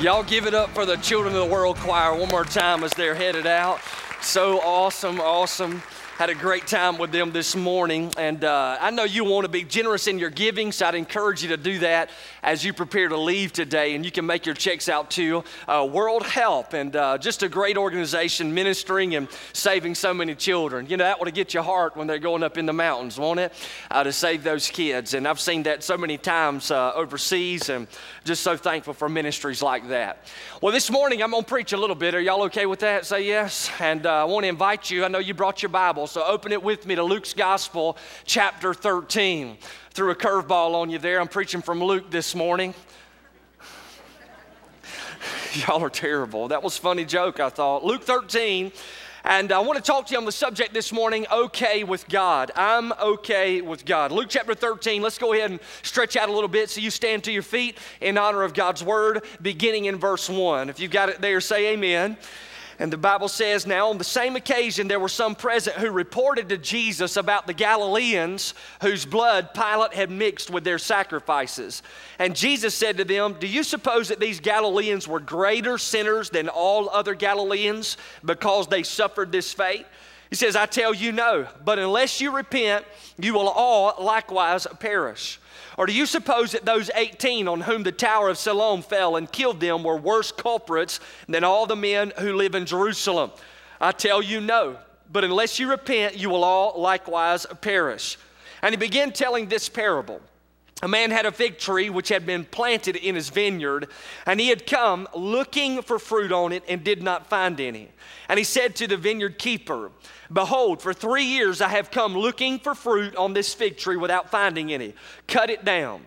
Y'all give it up for the Children of the World Choir one more time as they're headed out. So awesome, awesome. Had a great time with them this morning, and uh, I know you want to be generous in your giving, so I'd encourage you to do that as you prepare to leave today. And you can make your checks out to uh, World Help, and uh, just a great organization ministering and saving so many children. You know, that would get your heart when they're going up in the mountains, won't it? Uh, to save those kids. And I've seen that so many times uh, overseas, and just so thankful for ministries like that. Well, this morning I'm going to preach a little bit. Are y'all okay with that? Say yes. And uh, I want to invite you. I know you brought your Bible so open it with me to Luke's Gospel, chapter 13. Threw a curveball on you there. I'm preaching from Luke this morning. Y'all are terrible. That was funny joke, I thought. Luke 13. And I want to talk to you on the subject this morning okay with God. I'm okay with God. Luke chapter 13, let's go ahead and stretch out a little bit so you stand to your feet in honor of God's word, beginning in verse 1. If you've got it there, say amen. And the Bible says, Now on the same occasion, there were some present who reported to Jesus about the Galileans whose blood Pilate had mixed with their sacrifices. And Jesus said to them, Do you suppose that these Galileans were greater sinners than all other Galileans because they suffered this fate? He says, I tell you no, but unless you repent, you will all likewise perish. Or do you suppose that those 18 on whom the Tower of Siloam fell and killed them were worse culprits than all the men who live in Jerusalem? I tell you no, but unless you repent, you will all likewise perish. And he began telling this parable. A man had a fig tree which had been planted in his vineyard, and he had come looking for fruit on it and did not find any. And he said to the vineyard keeper, Behold, for three years I have come looking for fruit on this fig tree without finding any. Cut it down.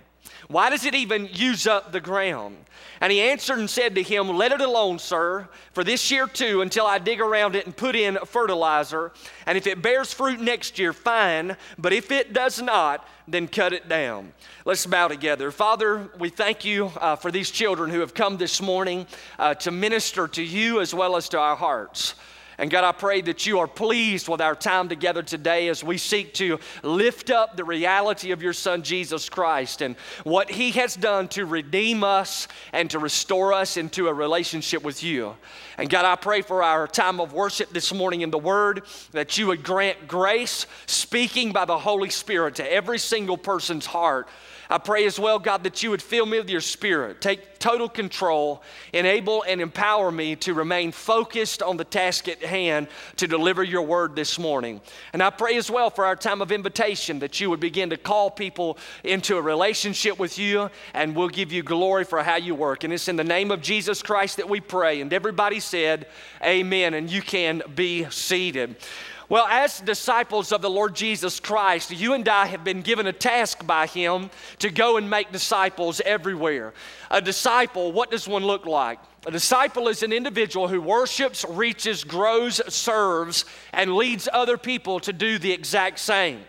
Why does it even use up the ground? And he answered and said to him, Let it alone, sir, for this year too, until I dig around it and put in fertilizer. And if it bears fruit next year, fine. But if it does not, then cut it down. Let's bow together. Father, we thank you uh, for these children who have come this morning uh, to minister to you as well as to our hearts. And God, I pray that you are pleased with our time together today as we seek to lift up the reality of your Son, Jesus Christ, and what he has done to redeem us and to restore us into a relationship with you. And God, I pray for our time of worship this morning in the Word that you would grant grace, speaking by the Holy Spirit to every single person's heart I pray as well, God, that you would fill me with your spirit. Take total control, enable and empower me to remain focused on the task at hand to deliver your word this morning. And I pray as well for our time of invitation that you would begin to call people into a relationship with you, and we'll give you glory for how you work. And it's in the name of Jesus Christ that we pray. And everybody said, Amen. And you can be seated. Well, as disciples of the Lord Jesus Christ, you and I have been given a task by Him to go and make disciples everywhere. A disciple, what does one look like? A disciple is an individual who worships, reaches, grows, serves, and leads other people to do the exact same.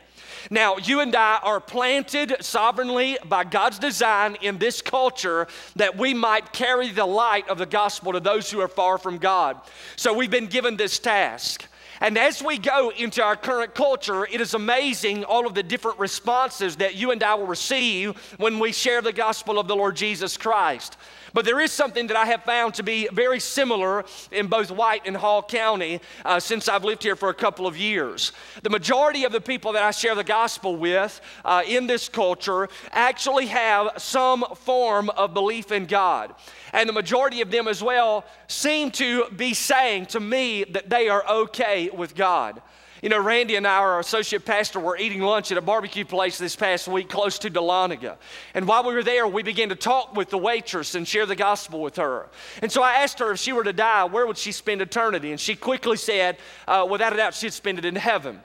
Now, you and I are planted sovereignly by God's design in this culture that we might carry the light of the gospel to those who are far from God. So we've been given this task. And as we go into our current culture, it is amazing all of the different responses that you and I will receive when we share the gospel of the Lord Jesus Christ. But there is something that I have found to be very similar in both White and Hall County uh, since I've lived here for a couple of years. The majority of the people that I share the gospel with uh, in this culture actually have some form of belief in God. And the majority of them as well seem to be saying to me that they are okay with God. You know, Randy and I, our associate pastor, were eating lunch at a barbecue place this past week close to Dahlonega. And while we were there, we began to talk with the waitress and share the gospel with her. And so I asked her if she were to die, where would she spend eternity? And she quickly said, uh, without a doubt, she'd spend it in heaven.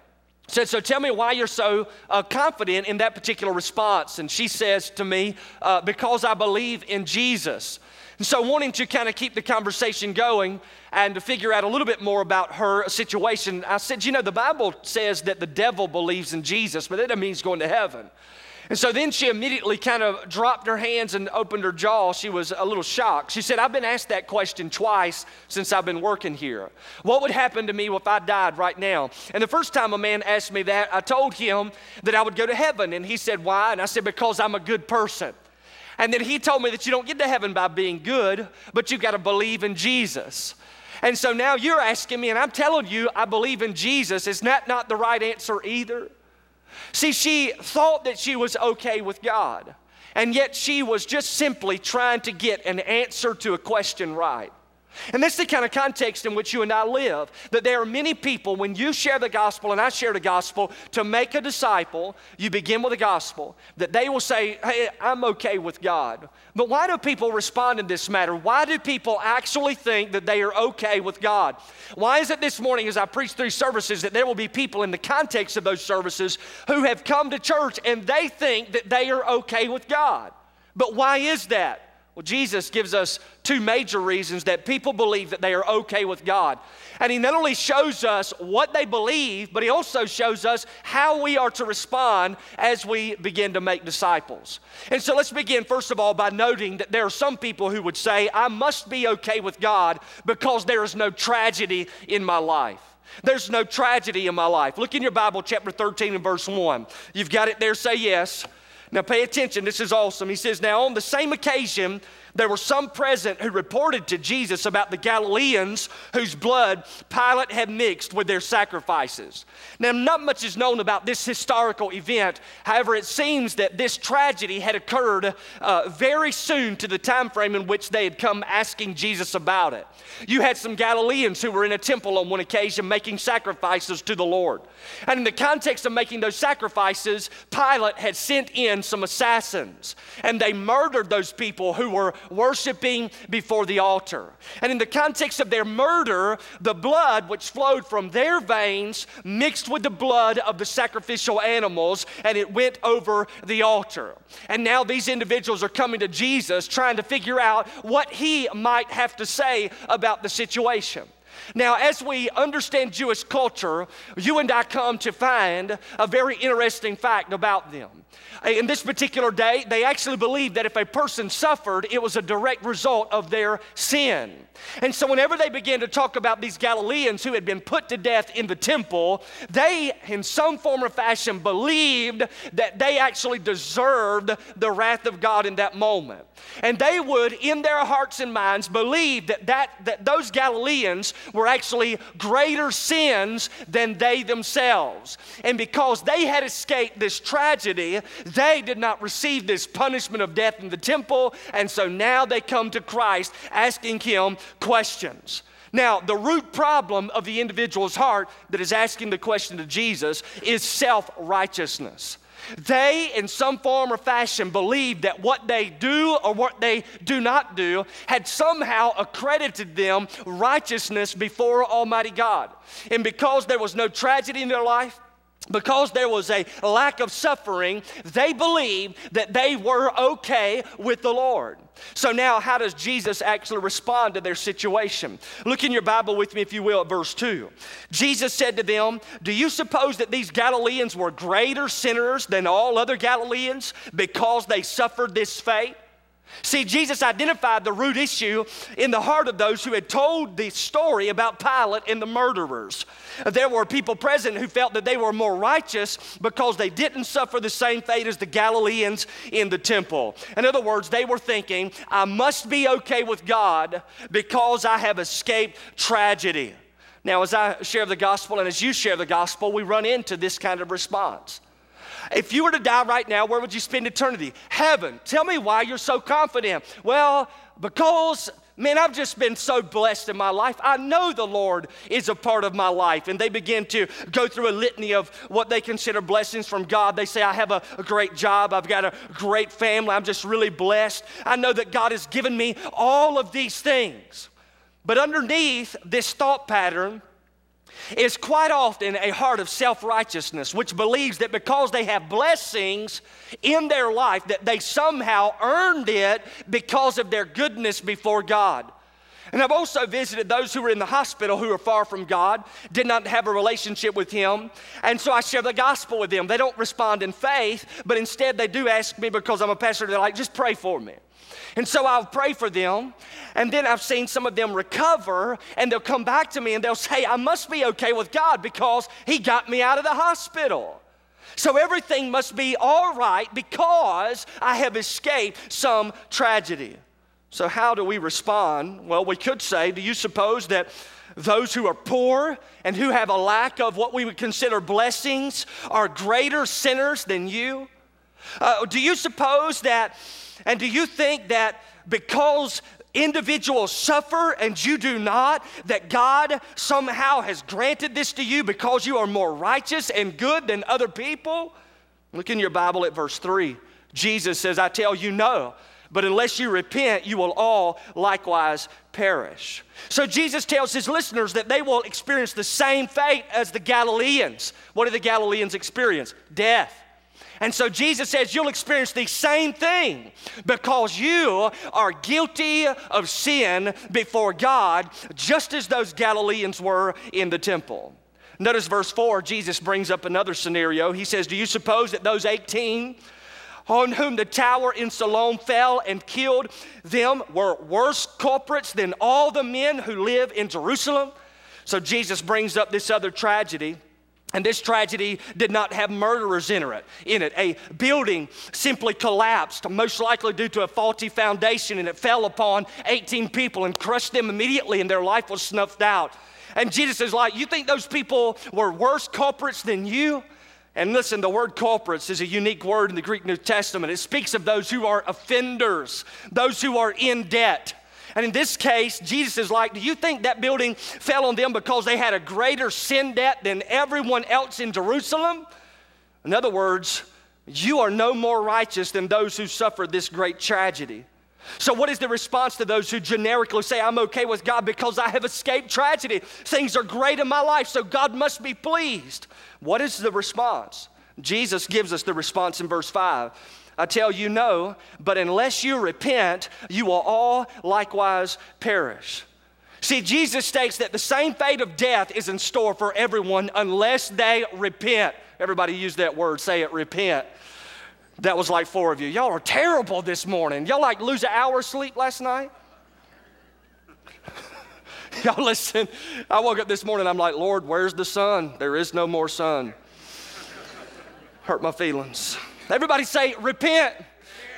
Said, so tell me why you're so uh, confident in that particular response. And she says to me, uh, because I believe in Jesus. And so, wanting to kind of keep the conversation going and to figure out a little bit more about her situation, I said, You know, the Bible says that the devil believes in Jesus, but that doesn't mean he's going to heaven. And so then she immediately kind of dropped her hands and opened her jaw. She was a little shocked. She said, I've been asked that question twice since I've been working here. What would happen to me if I died right now? And the first time a man asked me that, I told him that I would go to heaven. And he said, Why? And I said, Because I'm a good person. And then he told me that you don't get to heaven by being good, but you've got to believe in Jesus. And so now you're asking me, and I'm telling you, I believe in Jesus. Is that not the right answer either? See, she thought that she was okay with God, and yet she was just simply trying to get an answer to a question right. And this is the kind of context in which you and I live. That there are many people, when you share the gospel and I share the gospel, to make a disciple, you begin with the gospel, that they will say, Hey, I'm okay with God. But why do people respond in this matter? Why do people actually think that they are okay with God? Why is it this morning, as I preach through services, that there will be people in the context of those services who have come to church and they think that they are okay with God? But why is that? Well, Jesus gives us two major reasons that people believe that they are okay with God. And He not only shows us what they believe, but He also shows us how we are to respond as we begin to make disciples. And so let's begin, first of all, by noting that there are some people who would say, I must be okay with God because there is no tragedy in my life. There's no tragedy in my life. Look in your Bible, chapter 13 and verse 1. You've got it there, say yes. Now, pay attention, this is awesome. He says, Now, on the same occasion, there were some present who reported to Jesus about the Galileans whose blood Pilate had mixed with their sacrifices. Now, not much is known about this historical event. However, it seems that this tragedy had occurred uh, very soon to the time frame in which they had come asking Jesus about it. You had some Galileans who were in a temple on one occasion making sacrifices to the Lord. And in the context of making those sacrifices, Pilate had sent in some assassins, and they murdered those people who were worshiping before the altar. And in the context of their murder, the blood which flowed from their veins mixed with the blood of the sacrificial animals and it went over the altar. And now these individuals are coming to Jesus trying to figure out what he might have to say about the situation. Now, as we understand Jewish culture, you and I come to find a very interesting fact about them. In this particular day, they actually believed that if a person suffered, it was a direct result of their sin. And so, whenever they began to talk about these Galileans who had been put to death in the temple, they, in some form or fashion, believed that they actually deserved the wrath of God in that moment. And they would, in their hearts and minds, believe that, that, that those Galileans were actually greater sins than they themselves. And because they had escaped this tragedy, they did not receive this punishment of death in the temple. And so now they come to Christ asking Him questions. Now, the root problem of the individual's heart that is asking the question to Jesus is self righteousness. They, in some form or fashion, believed that what they do or what they do not do had somehow accredited them righteousness before Almighty God. And because there was no tragedy in their life, because there was a lack of suffering, they believed that they were okay with the Lord. So now, how does Jesus actually respond to their situation? Look in your Bible with me, if you will, at verse 2. Jesus said to them, Do you suppose that these Galileans were greater sinners than all other Galileans because they suffered this fate? See, Jesus identified the root issue in the heart of those who had told the story about Pilate and the murderers. There were people present who felt that they were more righteous because they didn't suffer the same fate as the Galileans in the temple. In other words, they were thinking, I must be okay with God because I have escaped tragedy. Now, as I share the gospel and as you share the gospel, we run into this kind of response. If you were to die right now, where would you spend eternity? Heaven. Tell me why you're so confident. Well, because Man, I've just been so blessed in my life. I know the Lord is a part of my life. And they begin to go through a litany of what they consider blessings from God. They say, I have a, a, great job. I've got a great family. I'm just really blessed. I know that God has given me all of these things. But underneath this thought pattern is quite often a heart of self-righteousness which believes that because they have blessings in their life that they somehow earned it because of their goodness before God. And I've also visited those who were in the hospital who are far from God, did not have a relationship with Him. And so I share the gospel with them. They don't respond in faith, but instead they do ask me because I'm a pastor, they're like, just pray for me. And so I'll pray for them. And then I've seen some of them recover and they'll come back to me and they'll say, I must be okay with God because He got me out of the hospital. So everything must be all right because I have escaped some tragedy. So, how do we respond? Well, we could say, Do you suppose that those who are poor and who have a lack of what we would consider blessings are greater sinners than you? Uh, do you suppose that, and do you think that because individuals suffer and you do not, that God somehow has granted this to you because you are more righteous and good than other people? Look in your Bible at verse 3. Jesus says, I tell you no. But unless you repent, you will all likewise perish. So Jesus tells his listeners that they will experience the same fate as the Galileans. What did the Galileans experience? Death. And so Jesus says you'll experience the same thing because you are guilty of sin before God, just as those Galileans were in the temple. Notice verse 4, Jesus brings up another scenario. He says, Do you suppose that those 18 on whom the tower in Siloam fell and killed them were worse culprits than all the men who live in Jerusalem? So Jesus brings up this other tragedy. And this tragedy did not have murderers in it. In it, a building simply collapsed, most likely due to a faulty foundation, and it fell upon 18 people and crushed them immediately, and their life was snuffed out. And Jesus is like, "You think those people were worse culprits than you?" And listen, the word culprits is a unique word in the Greek New Testament. It speaks of those who are offenders, those who are in debt. And in this case, Jesus is like, Do you think that building fell on them because they had a greater sin debt than everyone else in Jerusalem? In other words, you are no more righteous than those who suffered this great tragedy. So, what is the response to those who generically say, I'm okay with God because I have escaped tragedy? Things are great in my life, so God must be pleased. What is the response? Jesus gives us the response in verse 5. I tell you no, but unless you repent, you will all likewise perish. See, Jesus states that the same fate of death is in store for everyone unless they repent. Everybody use that word, say it, repent. That was like four of you. Y'all are terrible this morning. Y'all like lose an hour's sleep last night? Y'all listen. I woke up this morning, I'm like, Lord, where's the sun? There is no more sun. Hurt my feelings. Everybody say, repent.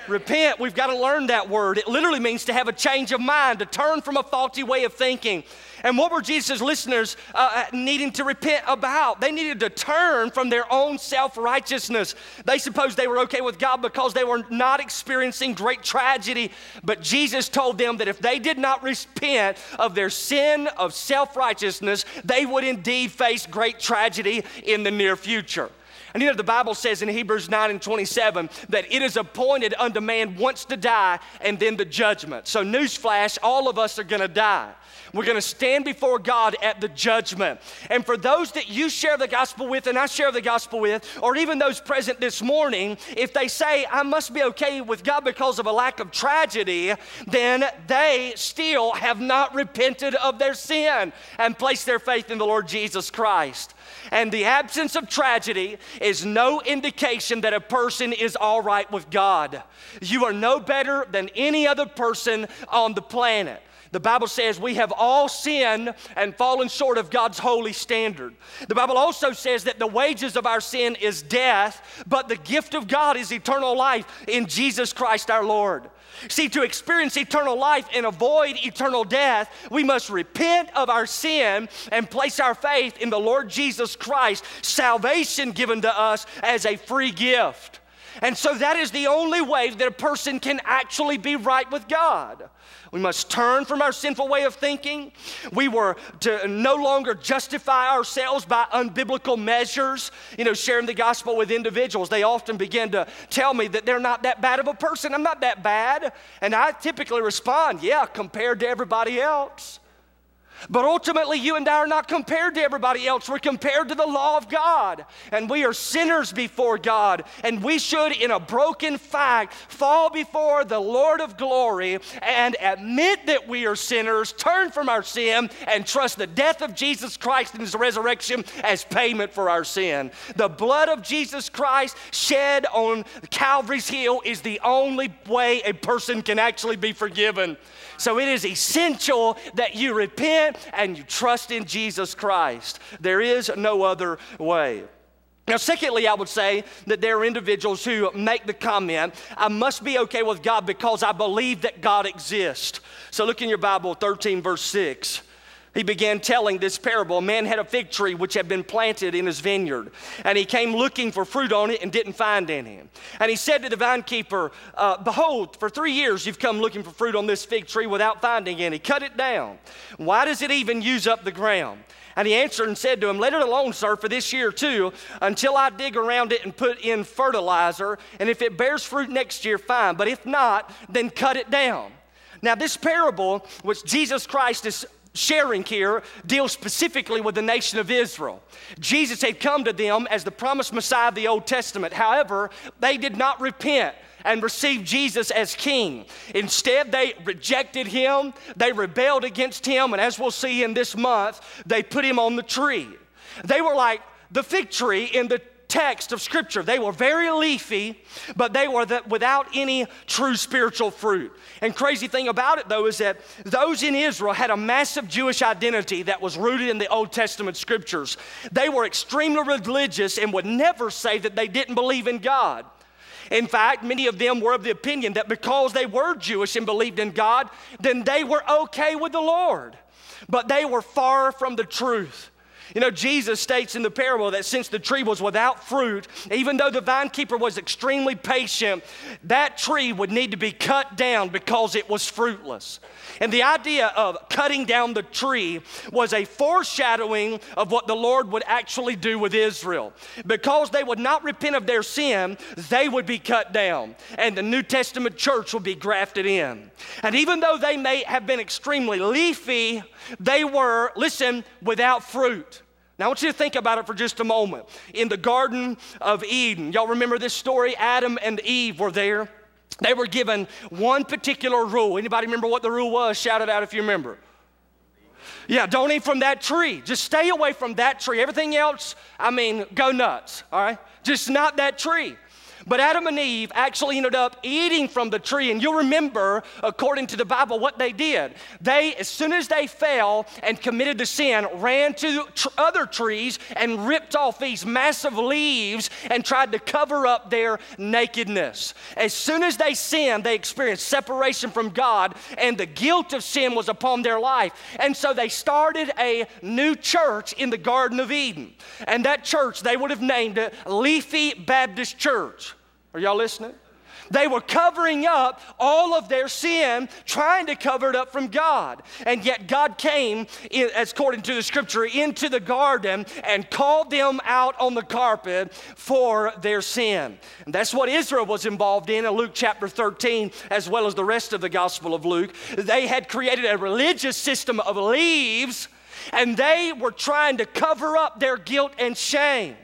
Repent, we've got to learn that word. It literally means to have a change of mind, to turn from a faulty way of thinking. And what were Jesus' listeners uh, uh, needing to repent about? They needed to turn from their own self righteousness. They supposed they were okay with God because they were not experiencing great tragedy. But Jesus told them that if they did not repent of their sin of self righteousness, they would indeed face great tragedy in the near future. And you know, the Bible says in Hebrews 9 and 27 that it is appointed unto man once to die and then the judgment. So, newsflash, all of us are gonna die. We're going to stand before God at the judgment. And for those that you share the gospel with and I share the gospel with, or even those present this morning, if they say, I must be okay with God because of a lack of tragedy, then they still have not repented of their sin and placed their faith in the Lord Jesus Christ. And the absence of tragedy is no indication that a person is all right with God. You are no better than any other person on the planet. The Bible says we have all sinned and fallen short of God's holy standard. The Bible also says that the wages of our sin is death, but the gift of God is eternal life in Jesus Christ our Lord. See, to experience eternal life and avoid eternal death, we must repent of our sin and place our faith in the Lord Jesus Christ, salvation given to us as a free gift. And so that is the only way that a person can actually be right with God. We must turn from our sinful way of thinking. We were to no longer justify ourselves by unbiblical measures. You know, sharing the gospel with individuals, they often begin to tell me that they're not that bad of a person. I'm not that bad. And I typically respond, yeah, compared to everybody else. But ultimately, you and I are not compared to everybody else. We're compared to the law of God. And we are sinners before God. And we should, in a broken fact, fall before the Lord of glory and admit that we are sinners, turn from our sin, and trust the death of Jesus Christ and his resurrection as payment for our sin. The blood of Jesus Christ shed on Calvary's Hill is the only way a person can actually be forgiven. So it is essential that you repent and you trust in Jesus Christ. There is no other way. Now, secondly, I would say that there are individuals who make the comment, I must be okay with God because I believe that God exists. So look in your Bible, 13, verse 6 he began telling this parable. A man had a fig tree which had been planted in his vineyard, and he came looking for fruit on it and didn't find any. And he said to the vine keeper, uh, Behold, for three years you've come looking for fruit on this fig tree without finding any. Cut it down. Why does it even use up the ground? And he answered and said to him, Let it alone, sir, for this year too, until I dig around it and put in fertilizer. And if it bears fruit next year, fine. But if not, then cut it down. Now, this parable, which Jesus Christ is sharing here deals specifically with the nation of Israel. Jesus had come to them as the promised Messiah of the Old Testament. However, they did not repent and receive Jesus as king. Instead, they rejected him, they rebelled against him, and as we'll see in this month, they put him on the tree. They were like the fig tree in the text of Scripture. They were very leafy, but they were the, without any true spiritual fruit. And crazy thing about it, though, is that those in Israel had a massive Jewish identity that was rooted in the Old Testament Scriptures. They were extremely religious and would never say that they didn't believe in God. In fact, many of them were of the opinion that because they were Jewish and believed in God, then they were okay with the Lord. But they were far from the truth. You know, Jesus states in the parable that since the tree was without fruit, even though the vine keeper was extremely patient, that tree would need to be cut down because it was fruitless. And the idea of cutting down the tree was a foreshadowing of what the Lord would actually do with Israel. Because they would not repent of their sin, they would be cut down, and the New Testament church would be grafted in. And even though they may have been extremely leafy, they were, listen, without fruit. Now, I want you to think about it for just a moment. In the Garden of Eden, y'all remember this story? Adam and Eve were there. They were given one particular rule. Anybody remember what the rule was? Shout it out if you remember. Yeah, don't eat from that tree. Just stay away from that tree. Everything else, I mean, go nuts, all right? Just not that tree. But Adam and Eve actually ended up eating from the tree. And you'll remember, according to the Bible, what they did. They, as soon as they fell and committed the sin, ran to tr- other trees and ripped off these massive leaves and tried to cover up their nakedness. As soon as they sinned, they experienced separation from God, and the guilt of sin was upon their life. And so they started a new church in the Garden of Eden. And that church, they would have named it Leafy Baptist Church. Are y'all listening? They were covering up all of their sin, trying to cover it up from God. And yet God came, as according to the scripture, into the garden and called them out on the carpet for their sin. And that's what Israel was involved in in Luke chapter 13, as well as the rest of the Gospel of Luke. They had created a religious system of leaves, and they were trying to cover up their guilt and shame.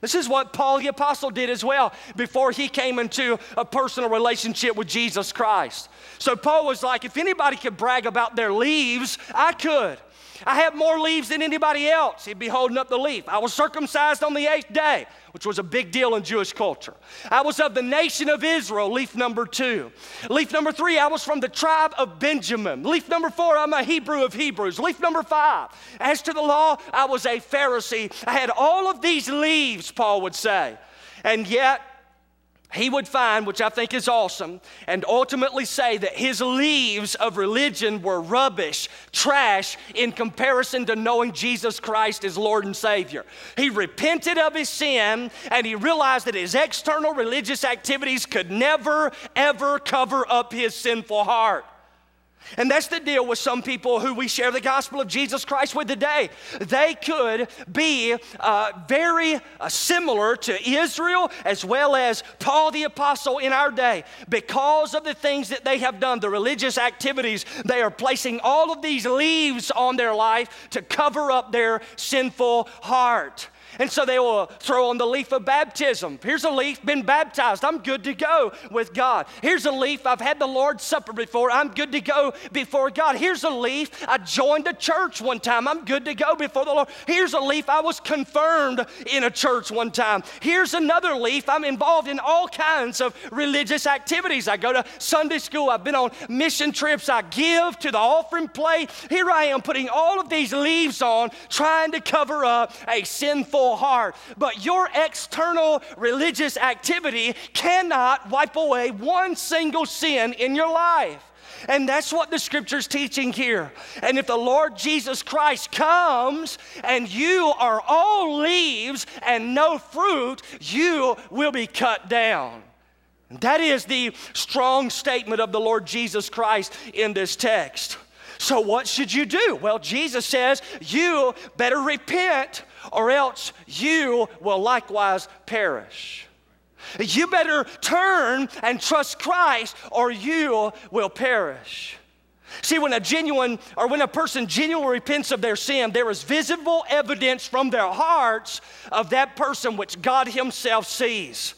This is what Paul the Apostle did as well before he came into a personal relationship with Jesus Christ. So Paul was like, if anybody could brag about their leaves, I could. I have more leaves than anybody else. He'd be holding up the leaf. I was circumcised on the eighth day, which was a big deal in Jewish culture. I was of the nation of Israel, leaf number two. Leaf number three, I was from the tribe of Benjamin. Leaf number four, I'm a Hebrew of Hebrews. Leaf number five, as to the law, I was a Pharisee. I had all of these leaves, Paul would say. And yet, he would find, which I think is awesome, and ultimately say that his leaves of religion were rubbish, trash, in comparison to knowing Jesus Christ as Lord and Savior. He repented of his sin and he realized that his external religious activities could never, ever cover up his sinful heart. And that's the deal with some people who we share the gospel of Jesus Christ with today. They could be uh, very uh, similar to Israel as well as Paul the Apostle in our day. Because of the things that they have done, the religious activities, they are placing all of these leaves on their life to cover up their sinful heart. And so they will throw on the leaf of baptism. Here's a leaf, been baptized. I'm good to go with God. Here's a leaf, I've had the Lord's Supper before. I'm good to go before God. Here's a leaf, I joined a church one time. I'm good to go before the Lord. Here's a leaf, I was confirmed in a church one time. Here's another leaf, I'm involved in all kinds of religious activities. I go to Sunday school, I've been on mission trips, I give to the offering plate. Here I am putting all of these leaves on, trying to cover up a sinful sinful heart. But your external religious activity cannot wipe away one single sin in your life. And that's what the scripture's teaching here. And if the Lord Jesus Christ comes and you are all leaves and no fruit, you will be cut down. That is the strong statement of the Lord Jesus Christ in this text. So, what should you do? Well, Jesus says, You better repent, or else you will likewise perish. You better turn and trust Christ, or you will perish. See, when a genuine or when a person genuinely repents of their sin, there is visible evidence from their hearts of that person which God Himself sees.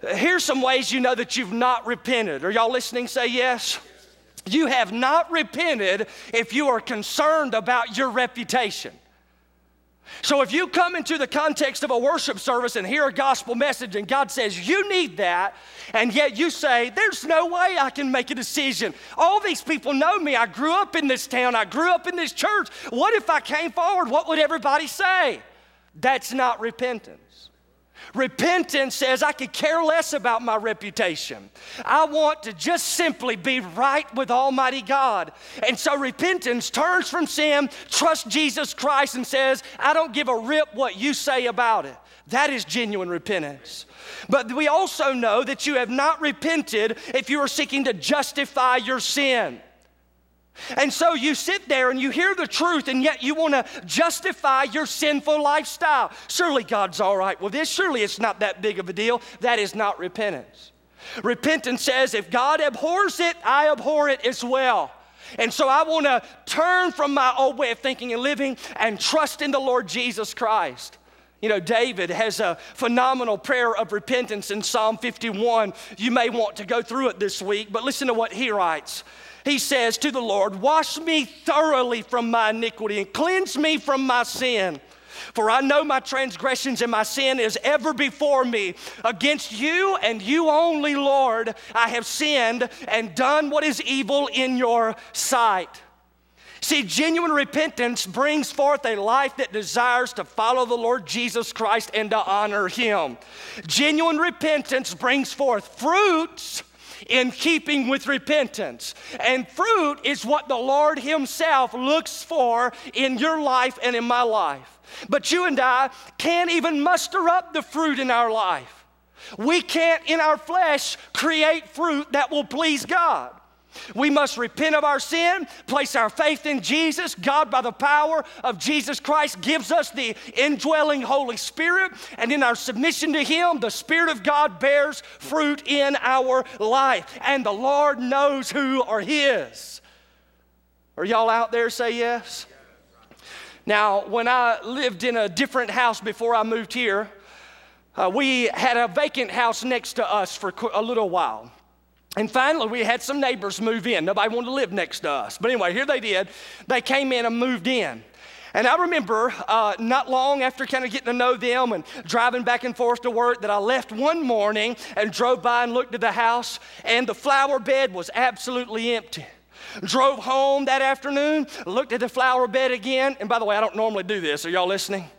Here's some ways you know that you've not repented. Are y'all listening? Say yes. You have not repented if you are concerned about your reputation. So, if you come into the context of a worship service and hear a gospel message, and God says you need that, and yet you say, There's no way I can make a decision. All these people know me. I grew up in this town, I grew up in this church. What if I came forward? What would everybody say? That's not repentance. Repentance says, I could care less about my reputation. I want to just simply be right with Almighty God. And so repentance turns from sin, trusts Jesus Christ, and says, I don't give a rip what you say about it. That is genuine repentance. But we also know that you have not repented if you are seeking to justify your sin. And so you sit there and you hear the truth, and yet you want to justify your sinful lifestyle. Surely God's all right with this. Surely it's not that big of a deal. That is not repentance. Repentance says, if God abhors it, I abhor it as well. And so I want to turn from my old way of thinking and living and trust in the Lord Jesus Christ. You know, David has a phenomenal prayer of repentance in Psalm 51. You may want to go through it this week, but listen to what he writes he says to the Lord, Wash me thoroughly from my iniquity and cleanse me from my sin. For I know my transgressions and my sin is ever before me. Against you and you only, Lord, I have sinned and done what is evil in your sight. See, genuine repentance brings forth a life that desires to follow the Lord Jesus Christ and to honor Him. Genuine repentance brings forth fruits in keeping with repentance. And fruit is what the Lord Himself looks for in your life and in my life. But you and I can't even muster up the fruit in our life. We can't, in our flesh, create fruit that will please God. We must repent of our sin, place our faith in Jesus. God, by the power of Jesus Christ, gives us the indwelling Holy Spirit. And in our submission to Him, the Spirit of God bears fruit in our life. And the Lord knows who are His. Are y'all out there say yes? Now, when I lived in a different house before I moved here, uh, we had a vacant house next to us for a little while. And finally, we had some neighbors move in. Nobody wanted to live next to us. But anyway, here they did. They came in and moved in. And I remember uh, not long after kind of getting to know them and driving back and forth to work that I left one morning and drove by and looked at the house, and the flower bed was absolutely empty. Drove home that afternoon, looked at the flower bed again. And by the way, I don't normally do this. Are y'all listening?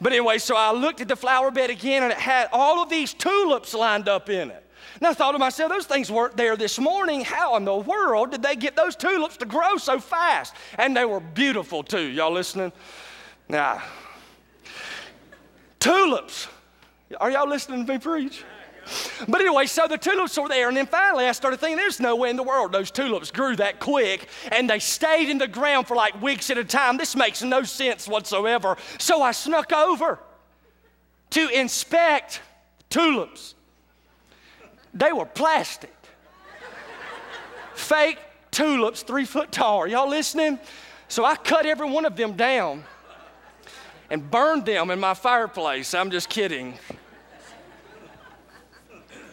But anyway, so I looked at the flower bed again, and it had all of these tulips lined up in it. And I thought to myself, those things weren't there this morning. How in the world did they get those tulips to grow so fast? And they were beautiful too. Y'all listening? Now, tulips. Are y'all listening to me preach? But anyway, so the tulips were there, and then finally I started thinking, there's no way in the world those tulips grew that quick, and they stayed in the ground for like weeks at a time. This makes no sense whatsoever. So I snuck over to inspect tulips. They were plastic. Fake tulips, three foot tall. Are y'all listening? So I cut every one of them down and burned them in my fireplace. I'm just kidding.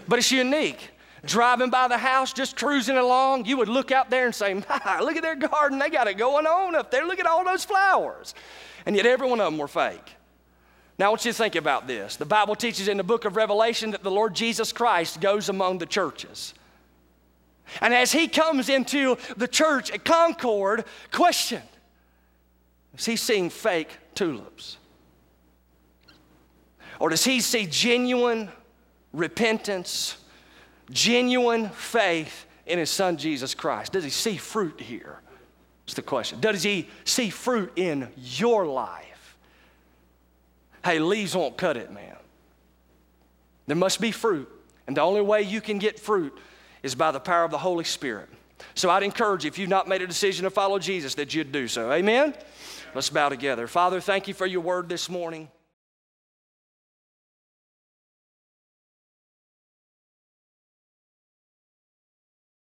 But it's unique. Driving by the house, just cruising along, you would look out there and say, Look at their garden. They got it going on up there. Look at all those flowers. And yet, every one of them were fake. Now, I want you to think about this. The Bible teaches in the book of Revelation that the Lord Jesus Christ goes among the churches. And as he comes into the church at Concord, question is he seeing fake tulips? Or does he see genuine repentance, genuine faith in his son Jesus Christ? Does he see fruit here? That's the question. Does he see fruit in your life? Hey, leaves won't cut it, man. There must be fruit. And the only way you can get fruit is by the power of the Holy Spirit. So I'd encourage you, if you've not made a decision to follow Jesus, that you'd do so. Amen? Let's bow together. Father, thank you for your word this morning.